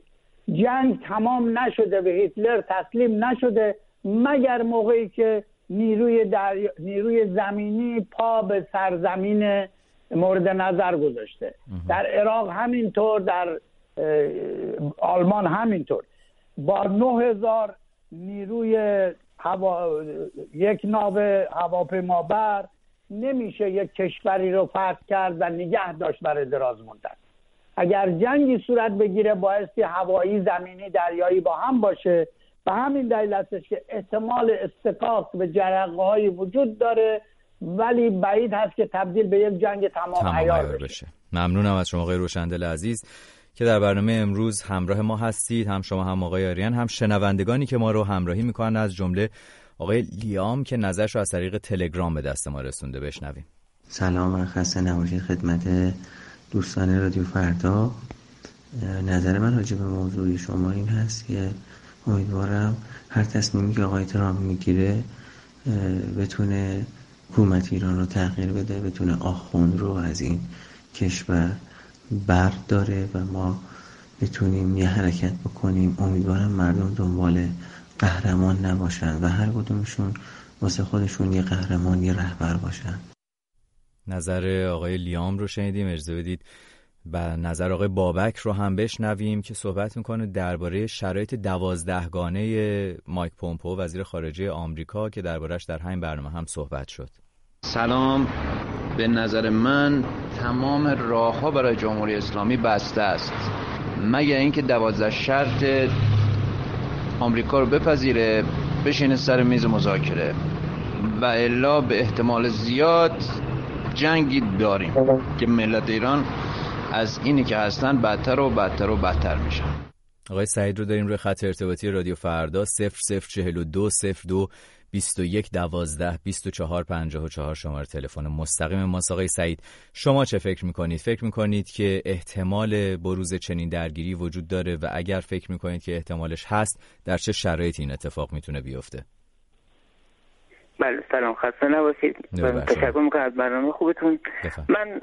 جنگ تمام نشده به هیتلر تسلیم نشده مگر موقعی که نیروی, نیروی زمینی پا به سرزمین مورد نظر گذاشته. در عراق همینطور در آلمان همینطور. با 9000 نیروی هوا... یک ناو هواپیمابر نمیشه یک کشوری رو فتح کرد و نگه داشت برای دراز مدت اگر جنگی صورت بگیره بایستی هوایی زمینی دریایی با هم باشه. به همین دلیل هستش که احتمال استقاق به جرقه وجود داره. ولی بعید هست که تبدیل به یک جنگ تمام, تمام بشه. بشه. ممنونم از شما آقای روشندل عزیز که در برنامه امروز همراه ما هستید. هم شما هم آقای آریان هم شنوندگانی که ما رو همراهی می‌کنن. از جمله آقای لیام که نظرش رو از طریق تلگرام به دست ما رسونده. بشنویم. سلام من خسته نباشید خدمت دوستان رادیو فردا. نظر من راجع به موضوعی شما این هست که امیدوارم هر تصمیمی که آقای ترامپ می‌گیره بتونه حکومت ایران رو تغییر بده بتونه آخوند رو از این کشور داره و ما بتونیم یه حرکت بکنیم. امیدوارم مردم دنبال قهرمان نباشن و هر کدومشون واسه خودشون یه قهرمان یه رهبر باشن. نظر آقای لیام رو شنیدیم. اجازه بدید و نظر آقای بابک رو هم بشنویم که صحبت می‌کنه درباره شرایط دوازدهگانه مایک پومپو وزیر خارجه آمریکا که دربارش در همین برنامه هم صحبت شد. سلام. به نظر من تمام راه ها برای جمهوری اسلامی بسته است. مگر اینکه دوازده شرط آمریکا رو بپذیره بشینه سر میز مذاکره. و الا به احتمال زیاد جنگی داریم که ملت ایران از اینی که هستن بدتر و بدتر و بدتر میشن. آقای سعید رو داریم روی خط ارتباطی رادیو فردا 0042 02 21 12 24 54 شماره تلفن مستقیم ما آقای سعید شما چه فکر می‌کنید؟ فکر می‌کنید که احتمال بروز چنین درگیری وجود داره و اگر فکر می‌کنید که احتمالش هست در چه شرایطی این اتفاق می‌تونه بیفته؟ بله سلام خسته نباشید. تشکر می‌کنم از برنامه خوبتون. من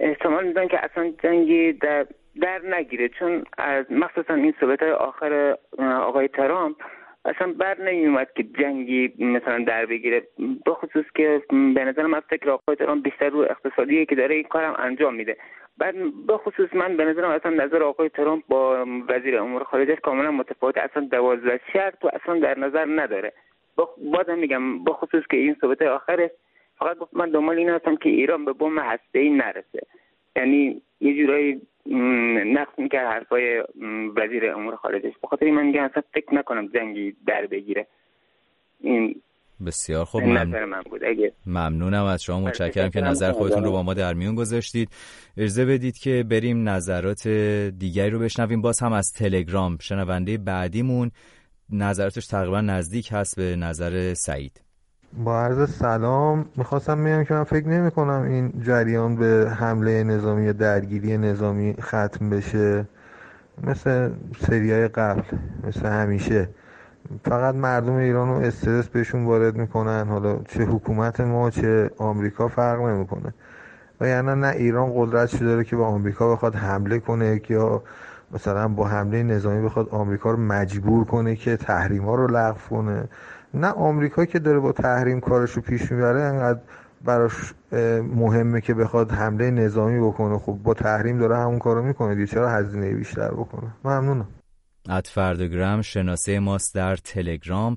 احتمال می‌دونم که اصلا جنگی در در نگیره چون از مخصوصا این صحبت آخر آقای ترامپ اصلا بر نمیومد که جنگی مثلا در بگیره. به خصوص که به نظرم از فکر آقای ترامپ بیشتر رو اقتصادیه که داره این کارم انجام میده. بعد به خصوص من به نظرم اصلا نظر آقای ترامپ با وزیر امور خارجه کاملا متفاوت اصلا دوازده شرط و اصلا در نظر نداره. بازم میگم با خصوص که این صحبت آخره فقط گفت من دنبال این هستم که ایران به بم هسته ای نرسه. یعنی یه جورایی نقص می‌کرد حرفای وزیر امور خارجش. بخاطر من میگم اصلا فکر نکنم جنگی در بگیره. این بسیار خوب من... من بود. اگه ممنونم از شما. متشکرم که نظر خودتون رو با ما در میون گذاشتید. ارزه بدید که بریم نظرات دیگری رو بشنویم. باز هم از تلگرام. شنونده بعدیمون نظراتش تقریبا نزدیک هست به نظر سعید. با عرض سلام می‌خواستم بگم که من فکر نمی کنم این جریان به حمله نظامی یا درگیری نظامی ختم بشه. مثل سریای قبل مثل همیشه. فقط مردم ایران رو استرس بهشون وارد می‌کنن. حالا چه حکومت ما چه آمریکا فرق نمی‌کنه. و یعنی نه ایران قدرت داره که با آمریکا بخواد حمله کنه یا مثلا با حمله نظامی بخواد آمریکا رو مجبور کنه که تحریم رو لغو کنه. نه آمریکا که داره با تحریم کارش رو پیش می‌بره انقدر براش مهمه که بخواد حمله نظامی بکنه. خب با تحریم داره همون کارو می‌کنه دیگه چرا هزینه بیشتر بکنه؟ ممنونم. ات فردگرام شناسه ماست در تلگرام.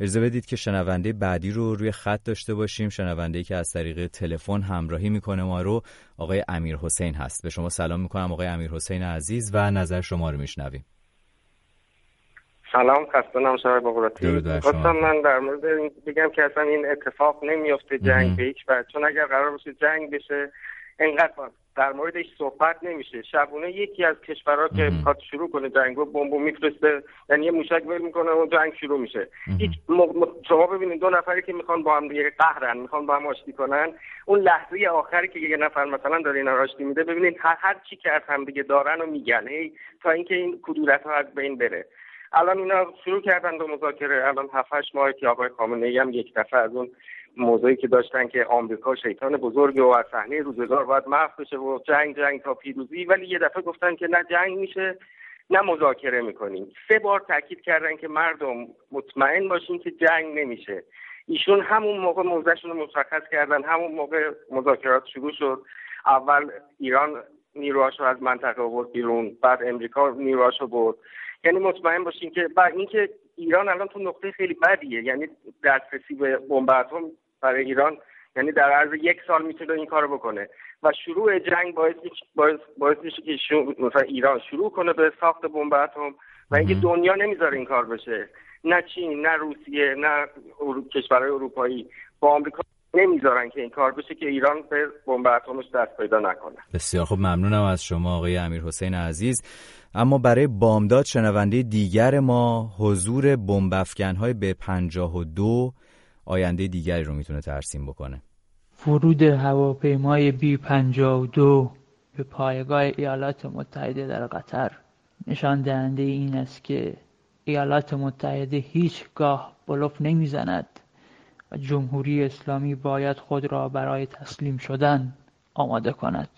اجازه بدید که شنونده بعدی رو روی خط داشته باشیم. شنونده که از طریق تلفن همراهی می‌کنه ما رو آقای امیر حسین هست. به شما سلام می‌کنم آقای امیر حسین عزیز و نظر شما رو میشنویم. سلام خسته نباشید. بقراتی خواستم من در مورد بگم که اصلا این اتفاق نمیفته جنگ به هیچ چون اگر قرار باشه جنگ بشه انقدر در موردش صحبت نمیشه. شبونه یکی از کشورها که می‌خواد شروع کنه جنگو بمب میفرسته. یعنی یه موشک ول می‌کنه و جنگ شروع میشه. هیچ شما ببینید دو نفری که می‌خوان با هم دیگه قهرن می‌خوان با هم آشتی کنن اون لحظه آخری که یه نفر مثلا داره اینا آشتی میده ببینید هر هر چی که از هم دیگه دارن و میگن تا اینکه این کدورت ها از بین بره. الان اینا شروع کردن به مذاکره. الان 7 8 ماه که آقای خامنه ای هم یک دفعه از اون موضوعی که داشتن که آمریکا شیطان بزرگ و از صحنه روزگار باید محو بشه و جنگ جنگ تا پیروزی. ولی یه دفعه گفتن که نه جنگ میشه نه مذاکره می‌کنیم. سه بار تاکید کردن که مردم مطمئن باشین که جنگ نمیشه. ایشون همون موقع موضعشون رو مشخص کردن. همون موقع مذاکرات شروع شد. اول ایران نیروهاش رو از منطقه آورد بیرون بعد امریکا نیروهاش رو برد. یعنی مطمئن باشین که بعد اینکه ایران الان تو نقطه خیلی بدیه. یعنی دسترسی به بمب اتم برای ایران. یعنی در عرض یک سال می‌تونه این کارو بکنه. و شروع جنگ باعث باعث, باعث میشه که مثلا ایران شروع کنه به ساخت بمب اتم و اینکه دنیا نمی‌ذاره این کار بشه. نه چین نه روسیه نه کشورهای اروپایی. با آمریکا نمی‌ذارن که این کار بشه که ایران به بمب اتمش دست پیدا نکنه. بسیار خوب ممنونم از شما آقای امیر حسین عزیز. اما برای بامداد شنونده دیگر ما حضور بمب های به 52 آینده دیگری رو می‌تونه ترسیم بکنه ورود هواپیمای بی 52 به پایگاه ایالات متحده در قطر نشان دهنده این است که ایالات متحده هیچگاه بلوف نمی‌زند و جمهوری اسلامی باید خود را برای تسلیم شدن آماده کند.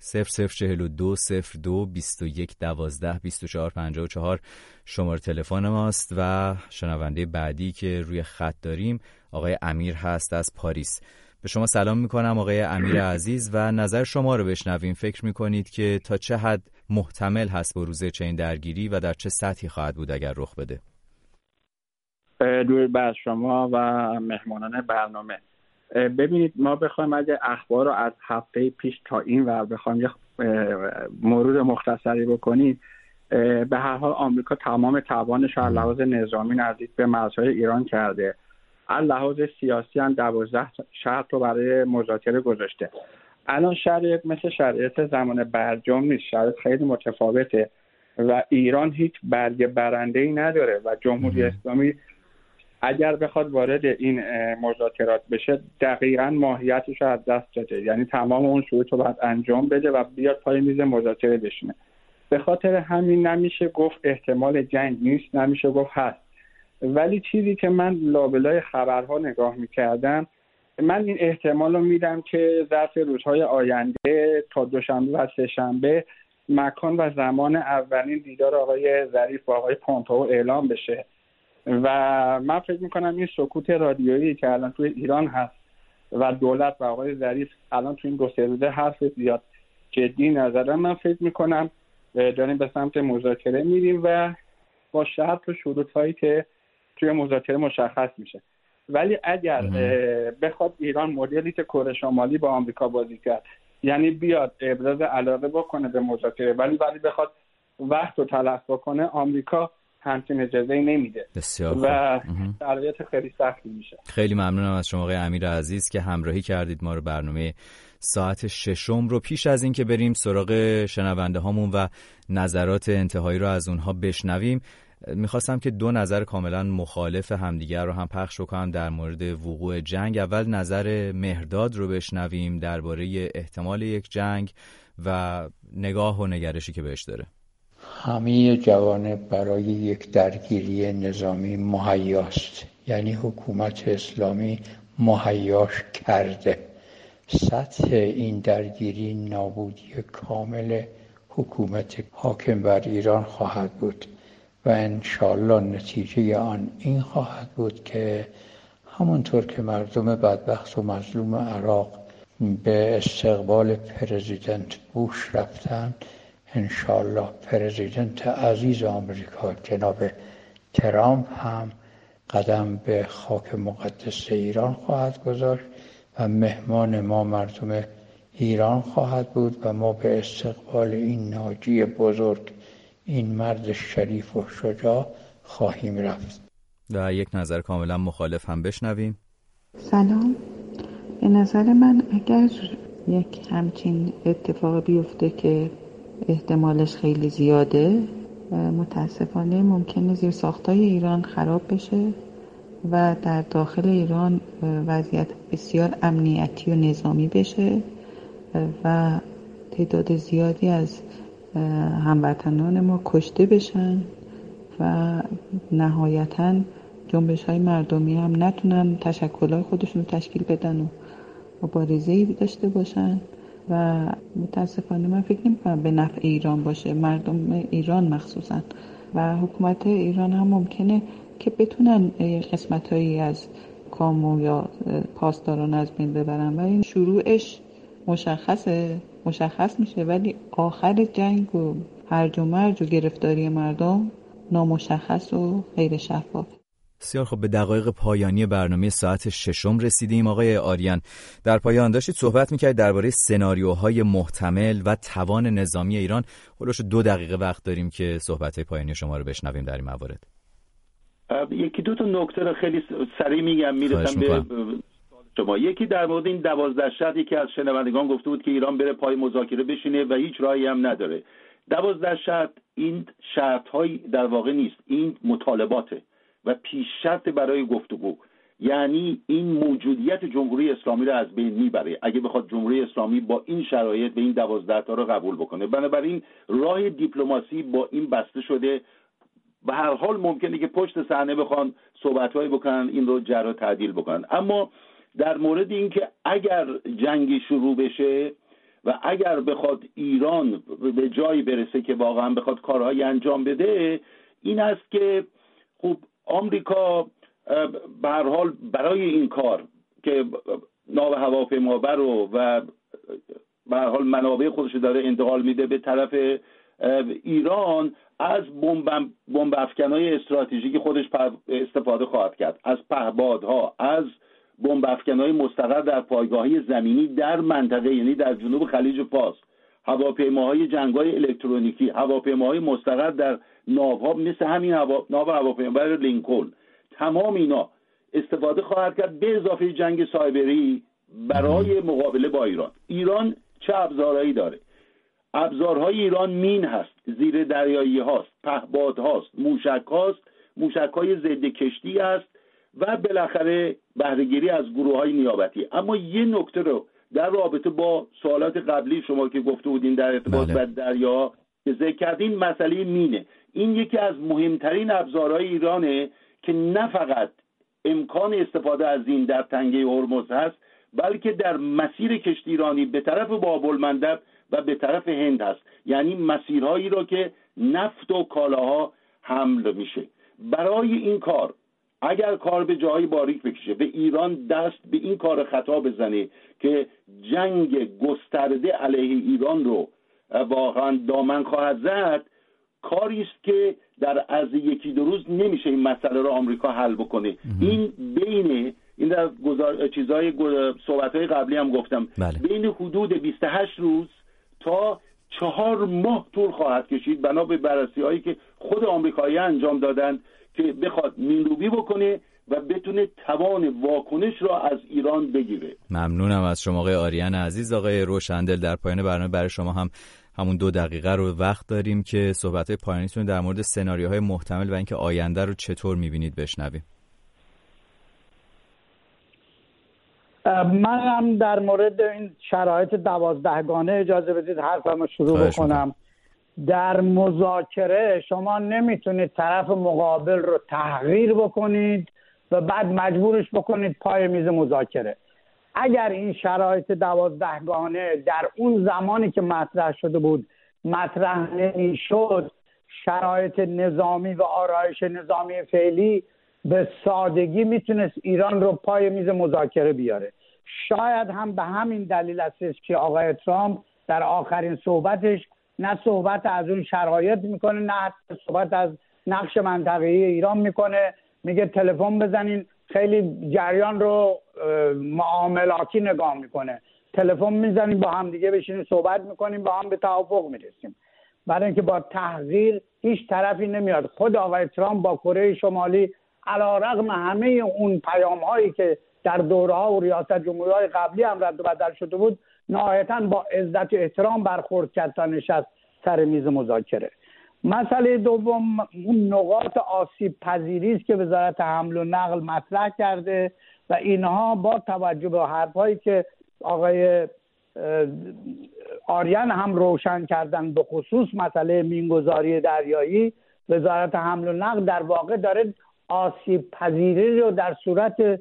0042 02 21 12 24 54 شماره تلفن ماست و شنونده بعدی که روی خط داریم آقای امیر هست از پاریس. به شما سلام می‌کنم آقای امیر عزیز و نظر شما رو بشنویم. فکر می‌کنید که تا چه حد محتمل هست بروز چین درگیری و در چه سطحی خواهد بود اگر رخ بده؟ درود بر شما و مهمانان برنامه. ببینید ما بخوایم اگه اخبار رو از هفته پیش تا این ور بخوایم یه مرور مختصری بکنیم به هر حال آمریکا تمام توانش از لحاظ نظامی نزدیک به مرزهای ایران کرده. لحاظ سیاسی هم دوازده شرط رو برای مذاکره گذاشته. الان شرایط مثل شرایط زمان برجام نیست. شرایط خیلی متفاوته و ایران هیچ برگ برنده ای نداره و جمهوری اسلامی اگر بخواد وارد این مذاکرات بشه دقیقا ماهیتش رو از دست داده. یعنی تمام اون شروط رو باید انجام بده و بیاد پای میز مذاکره بشینه. به خاطر همین نمیشه گفت احتمال جنگ نیست نمیشه گفت هست. ولی چیزی که من لابلای خبرها نگاه می‌کردم من این احتمال رو میدم که ظرف روزهای آینده تا دوشنبه و سهشنبه مکان و زمان اولین دیدار آقای ظریف با آقای پومپئو اعلام بشه. و من فکر می‌کنم این سکوت رادیویی که الان توی ایران هست و دولت و آقای ظریف الان توی این دو سه روزه حرف زیاد جدی نظرم من فکر می‌کنم داریم به سمت مذاکره میریم و با شرط و شروط هایی که توی مذاکره مشخص میشه. ولی اگر بخواد ایران مدلی که کره شمالی با آمریکا بازی کرد یعنی بیاد ابراز علاقه بکنه به مذاکره ولی ولی بخواد وقت رو تلف بکنه آمریکا همچین اجازه نمیده. بسیار و شرایط خیلی سختی میشه. خیلی ممنونم از شما آقای امیر عزیز که همراهی کردید ما رو برنامه ساعت ششم رو. پیش از اینکه بریم سراغ شنونده هامون و نظرات انتهایی رو از اونها بشنویم می‌خواستم که دو نظر کاملا مخالف همدیگر رو هم پخش کنم در مورد وقوع جنگ. اول نظر مهرداد رو بشنویم درباره احتمال یک جنگ و نگاه و نگرشی که بهش داره. همه جوانه برای یک درگیری نظامی مهیاست. یعنی حکومت اسلامی مهیاش کرده. سطح این درگیری نابودی کامل حکومت حاکم بر ایران خواهد بود و انشالله نتیجه آن این خواهد بود که همونطور که مردم بدبخت و مظلوم عراق به استقبال پرزیدنت بوش رفتن انشالله پرزیدنت عزیز آمریکا جناب ترامپ هم قدم به خاک مقدس ایران خواهد گذاشت و مهمان ما مردم ایران خواهد بود و ما به استقبال این ناجی بزرگ این مرد شریف و شجاع خواهیم رفت. و یک نظر کاملا مخالف هم بشنویم. سلام. به نظر من اگر یک همچین اتفاق بیفته که احتمالش خیلی زیاده. متاسفانه ممکنه زیر ساختای ایران خراب بشه و در داخل ایران وضعیت بسیار امنیتی و نظامی بشه. و تعداد زیادی از هموطنان ما کشته بشن و نهایتا جنبش های مردمی هم نتونن تشکل های خودشون تشکیل بدن و مبارزه ای داشته باشن. و متاسفانه من فکر نمی به نفع ایران باشه مردم ایران مخصوصا. و حکومت ایران هم ممکنه که بتونن قسمت هایی از کامو یا پاسداران از بین ببرن. و این شروعش مشخصه مشخص میشه. ولی آخر جنگ و هرج و مرج و گرفتاری مردم نامشخص و غیر شفاف. بسیار خب به دقایق پایانی برنامه ساعت ششم رسیدیم. آقای آریان در پایان داشتید صحبت می‌کرد درباره سناریوهای محتمل و توان نظامی ایران. خلوش دو دقیقه وقت داریم که صحبت پایانی شما رو بشنویم در این موارد. یکی دو تا نکته رو خیلی سریع میگم می‌رسم به شما. یکی در مورد این دوازده شرط یکی از شنوندگان گفته بود که ایران بره پای مذاکره بشینه و هیچ راهی هم نداره. دوازده شرط این شرط های در واقع نیست. این مطالباته. و پیش شرط برای گفتگو. یعنی این موجودیت جمهوری اسلامی رو از بین می‌بره. اگه بخواد جمهوری اسلامی با این شرایط به این دوازده تا رو قبول بکنه. بنابراین راه دیپلماسی با این بسته شده. به هر حال ممکنه که پشت صحنه بخوان صحبتهایی بکنن این رو جرا تعدیل بکنن. اما در مورد اینکه اگر جنگی شروع بشه و اگر بخواد ایران به جایی برسه که واقعا بخواد کارهایی انجام بده این است که خوب آمریکا به هر حال برای این کار که ناو هواپیمابر رو و به هر حال منابع خودش داره انتقال میده به طرف ایران از بمب افکنهای استراتژیک خودش استفاده خواهد کرد. از پهبادها از بمب افکنهای مستقر در پایگاهی زمینی در منطقه یعنی در جنوب خلیج فارس. هواپیماهای جنگای الکترونیکی هواپیماهای مستقر در ناوها مثل همین هوا... ناو هواپیمابر لینکلن. تمام اینا استفاده خواهد کرد به اضافه جنگ سایبری برای مقابله با ایران. ایران چه ابزارهایی داره؟ ابزارهای ایران مین هست زیر دریایی هاست پهباد هاست موشک هاست موشک های ضد کشتی است و بالاخره بهرهگیری از گروه های نیابتی. اما یه نکته رو در رابطه با سوالات قبلی شما که گفته بودین در ارتباط بله. دریا که ذکر کردین مسئله مینه. این یکی از مهمترین ابزارهای ایرانه که نه فقط امکان استفاده از این در تنگه هرمز هست بلکه در مسیر کشتی ایرانی به طرف بابل و به طرف هند هست. یعنی مسیرهایی را که نفت و کالاها حمل میشه. برای این کار اگر کار به جایی باریک بکشه به ایران دست به این کار خطا بزنه که جنگ گسترده علیه ایران رو واقعا دامن خواهد زد کاری است که در از یکی دو روز نمیشه این مسئله رو آمریکا حل بکنه. این بین این در گزار... چیزای صحبت های قبلی هم گفتم. بله. بین حدود 28 روز تا چهار ماه طول خواهد کشید. بنا به بررسی هایی که خود آمریکایی انجام دادند که بخواد مینروبی بکنه و بتونه توان واکنش را از ایران بگیره. ممنونم از شما آقای آریان عزیز. آقای روشندل در پایان برنامه برای شما هم همون دو دقیقه رو وقت داریم که صحبت پایانیتون در مورد سناریوهای محتمل و اینکه آینده رو چطور می‌بینید بشنویم. من هم در مورد این شرایط دوازدهگانه اجازه بدید حرفم رو شروع بکنم. در مذاکره شما نمی‌تونید طرف مقابل رو تحقیر بکنید و بعد مجبورش بکنید پای میز مذاکره. اگر این شرایط دوازدهگانه در اون زمانی که مطرح شده بود مطرح نمی‌شد شرایط نظامی و آرایش نظامی فعلی به سادگی می‌تونست ایران رو پای میز مذاکره بیاره. شاید هم به همین دلیل است که آقای ترامپ در آخرین صحبتش نه صحبت از اون شرایط می‌کنه نه صحبت از نقش منطقه ایران می‌کنه. میگه تلفن بزنین. خیلی جریان رو معاملاتی نگاه می‌کنه. تلفن می‌زنیم با هم دیگه بشینیم صحبت می‌کنیم با هم به توافق می‌رسیم. برای اینکه با تحقیر هیچ طرفی نمیاد. خود آقای ترامپ با کره شمالی علا رقم همه اون پیام هایی که در دوره ها و ریاست جمهوری های قبلی هم رد و بدل شده بود نهایتا با عزت و احترام برخورد کرد تا نشست سر میز مذاکره. مسئله دوم اون نقاط آسیب پذیری است که وزارت حمل و نقل مطرح کرده و اینها با توجه به حرفهایی که آقای آریان هم روشن کردن به خصوص مسئله مینگذاری دریایی وزارت حمل و نقل در واقع داره آسیب پذیری رو در صورت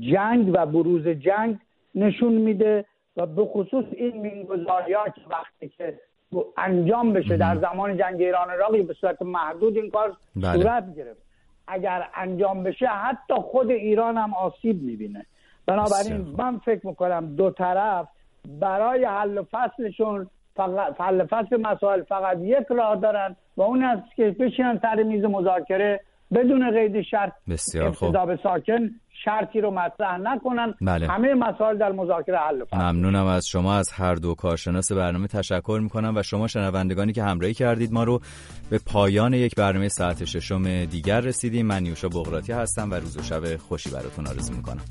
جنگ و بروز جنگ نشون میده. و به خصوص این مینگذاری ها که وقتی که انجام بشه در زمان جنگ ایران عراقی به صورت محدود این کار بله. صورت گرفت. اگر انجام بشه حتی خود ایران هم آسیب می‌بینه. بنابراین من فکر می‌کنم دو طرف برای حل فصلشون فقط حل فصل مسائل فقط یک راه دارن و اون است که بشینن سر میز مذاکره بدون قید شرط بسیار خوب. ساکن شرطی رو مطرح نکنن. بله. همه مسائل در مذاکره حل ممنونم از شما از هر دو کارشناس برنامه تشکر می‌کنم و شما شنوندگانی که همراهی کردید ما رو به پایان یک برنامه ساعت ششم دیگر رسیدیم. من نیوشا بغراتی هستم و روز و شب خوشی براتون آرزو می‌کنم.